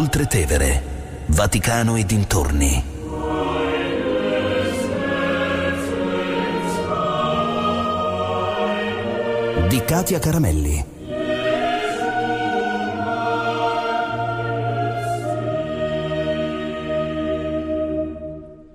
Oltre Tevere, Vaticano e dintorni. Di Katia Caramelli.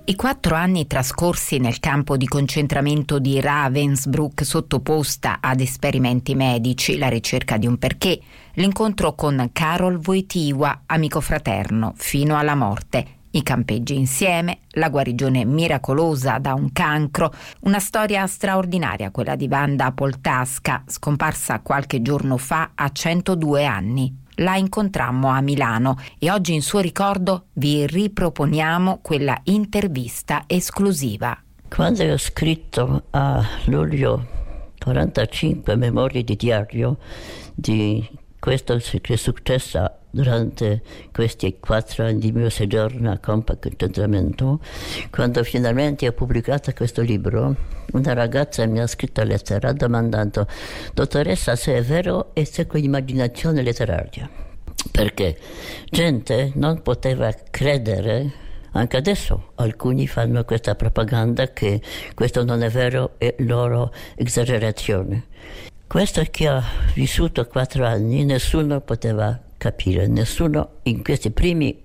I quattro anni trascorsi nel campo di concentramento di Ravensbrück sottoposta ad esperimenti medici, la ricerca di un perché, l'incontro con Karol Wojtyła, amico fraterno, fino alla morte, i campeggi insieme, la guarigione miracolosa da un cancro, una storia straordinaria quella di Wanda Poltasca, scomparsa qualche giorno fa a 102 anni la incontrammo a Milano e oggi in suo ricordo vi riproponiamo quella intervista esclusiva. Quando ho scritto a luglio 45 memorie di diario di questo che è successo durante questi quattro anni di mio soggiorno a Compact Concentramento, quando finalmente ho pubblicato questo libro, una ragazza mi ha scritto lettera domandando dottoressa se è vero e se con immaginazione letteraria. Perché gente non poteva credere anche adesso alcuni fanno questa propaganda che questo non è vero, è loro esagerazione. Questo che ho vissuto quattro anni nessuno poteva capire, nessuno in questi primi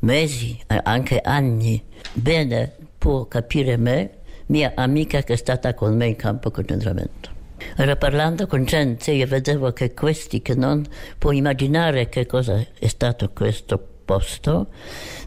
mesi, anche anni, bene può capire me, mia amica che è stata con me in campo concentramento. Era parlando con gente, io vedevo che questi che non può immaginare che cosa è stato questo posto,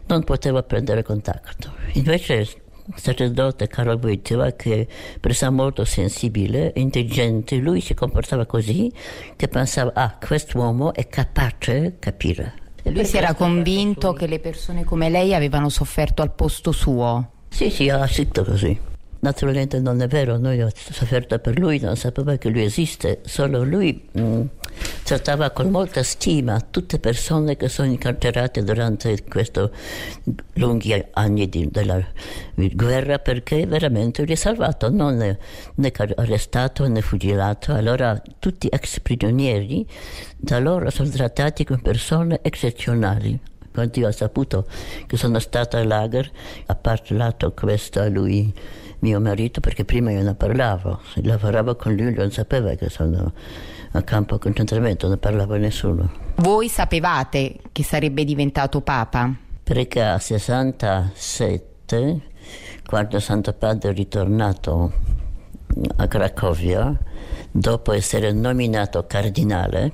non poteva prendere contatto. Invece sacerdote Carlo Wojtyła che presa molto sensibile, intelligente, lui si comportava così che pensava ah quest'uomo è capace di capire. Lui si era convinto che le persone come lei avevano sofferto al posto suo. Sì, sì, ha scritto così. Naturalmente non è vero, noi abbiamo sofferto per lui, non sapeva che lui esiste, solo lui mh, mm, trattava con molta stima tutte le persone che sono incarcerate durante questi lunghi anni di, della guerra perché veramente li ha salvato, non né, né arrestato né fugilato. Allora tutti ex prigionieri da loro sono trattati come persone eccezionali quando io ho saputo che sono stata al lager, ha parlato questo a lui mio marito perché prima io non parlavo, lavoravo con lui non sapeva che sono a campo concentramento, non parlava nessuno. Voi sapevate che sarebbe diventato Papa? Perché a 67, quando Santo Padre è ritornato a Cracovia, dopo essere nominato cardinale,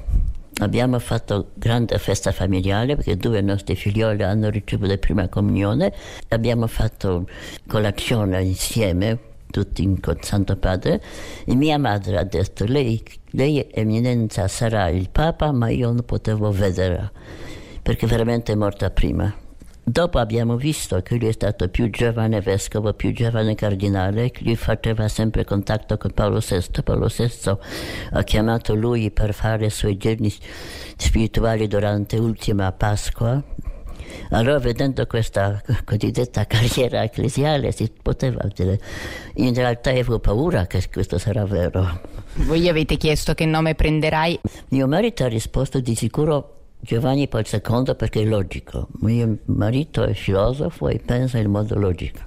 Abbiamo fatto grande festa familiare perché due nostri figlioli hanno ricevuto la prima comunione. Abbiamo fatto colazione insieme, tutti con Santo Padre. E mia madre ha detto: Lei, lei eminenza sarà il Papa, ma io non potevo vedere perché veramente è morta prima. Dopo abbiamo visto che lui è stato più giovane vescovo, più giovane cardinale, che lui faceva sempre contatto con Paolo VI. Paolo VI ha chiamato lui per fare i suoi giorni spirituali durante l'ultima Pasqua. Allora, vedendo questa cosiddetta carriera ecclesiale, si poteva dire, in realtà avevo paura che questo sarà vero. Voi gli avete chiesto che nome prenderai? Mio marito ha risposto di sicuro Giovanni Paul II perché è logico. Mio marito è filosofo e pensa in modo logico.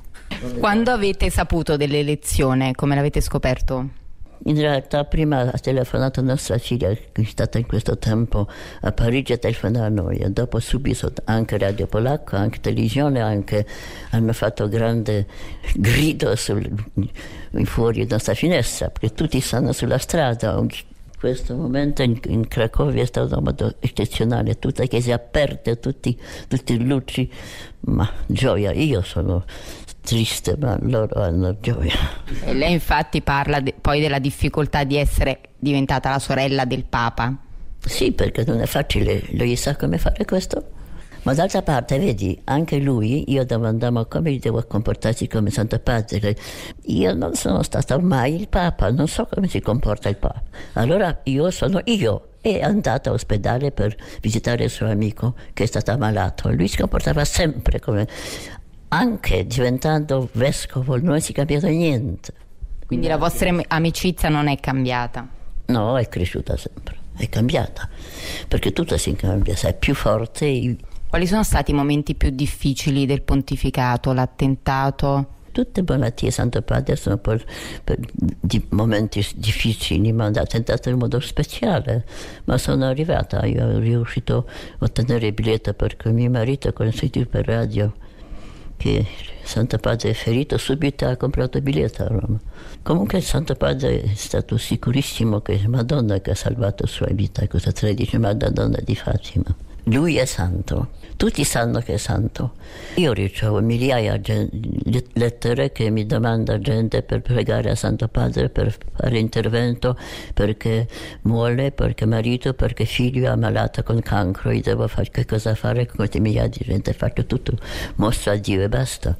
Quando avete saputo dell'elezione, come l'avete scoperto? In realtà prima ha telefonato nostra figlia che è stata in questo tempo a Parigi a telefonare a noi e dopo subito anche Radio Polacco, anche televisione, anche hanno fatto grande grido sul, fuori dalla nostra finestra perché tutti stanno sulla strada, questo momento in, in, Cracovia è stato un modo eccezionale, tutte chiese aperte, tutti, tutte le luci, ma gioia, io sono triste, ma loro hanno gioia. E lei infatti parla de, poi della difficoltà di essere diventata la sorella del Papa. Sì, perché non è facile, lui sa come fare questo. Ma d'altra parte, vedi, anche lui, io domandavo come devo comportarsi come Santo Padre. Io non sono stato mai il Papa, non so come si comporta il Papa. Allora io sono io. E è andato all'ospedale per visitare il suo amico che è stato ammalato. Lui si comportava sempre come... Anche diventando vescovo non si è cambiato niente. Quindi la vostra amicizia non è cambiata? No, è cresciuta sempre, è cambiata. Perché tutto si cambia, sei più forte, Quali sono stati i momenti più difficili del pontificato, l'attentato? Tutte malattie Santo Padre sono per, per di momenti difficili, ma ha tentato in modo speciale. Ma sono arrivata, io ho riuscito a ottenere il biglietto perché mio marito ha sentito per radio che Santo Padre è ferito, subito ha comprato il biglietto a Roma. Comunque Santo Padre è stato sicurissimo che Madonna che ha salvato la sua vita, cosa 13, Madonna di Fatima. Lui è santo, tutti sanno che è santo. Io ricevo migliaia di lettere che mi domanda gente per pregare a Santo Padre, per fare intervento, perché muore, perché marito, perché figlio è ammalato con cancro, io devo fare che cosa fare con queste migliaia di gente, faccio tutto, mostro a Dio e basta.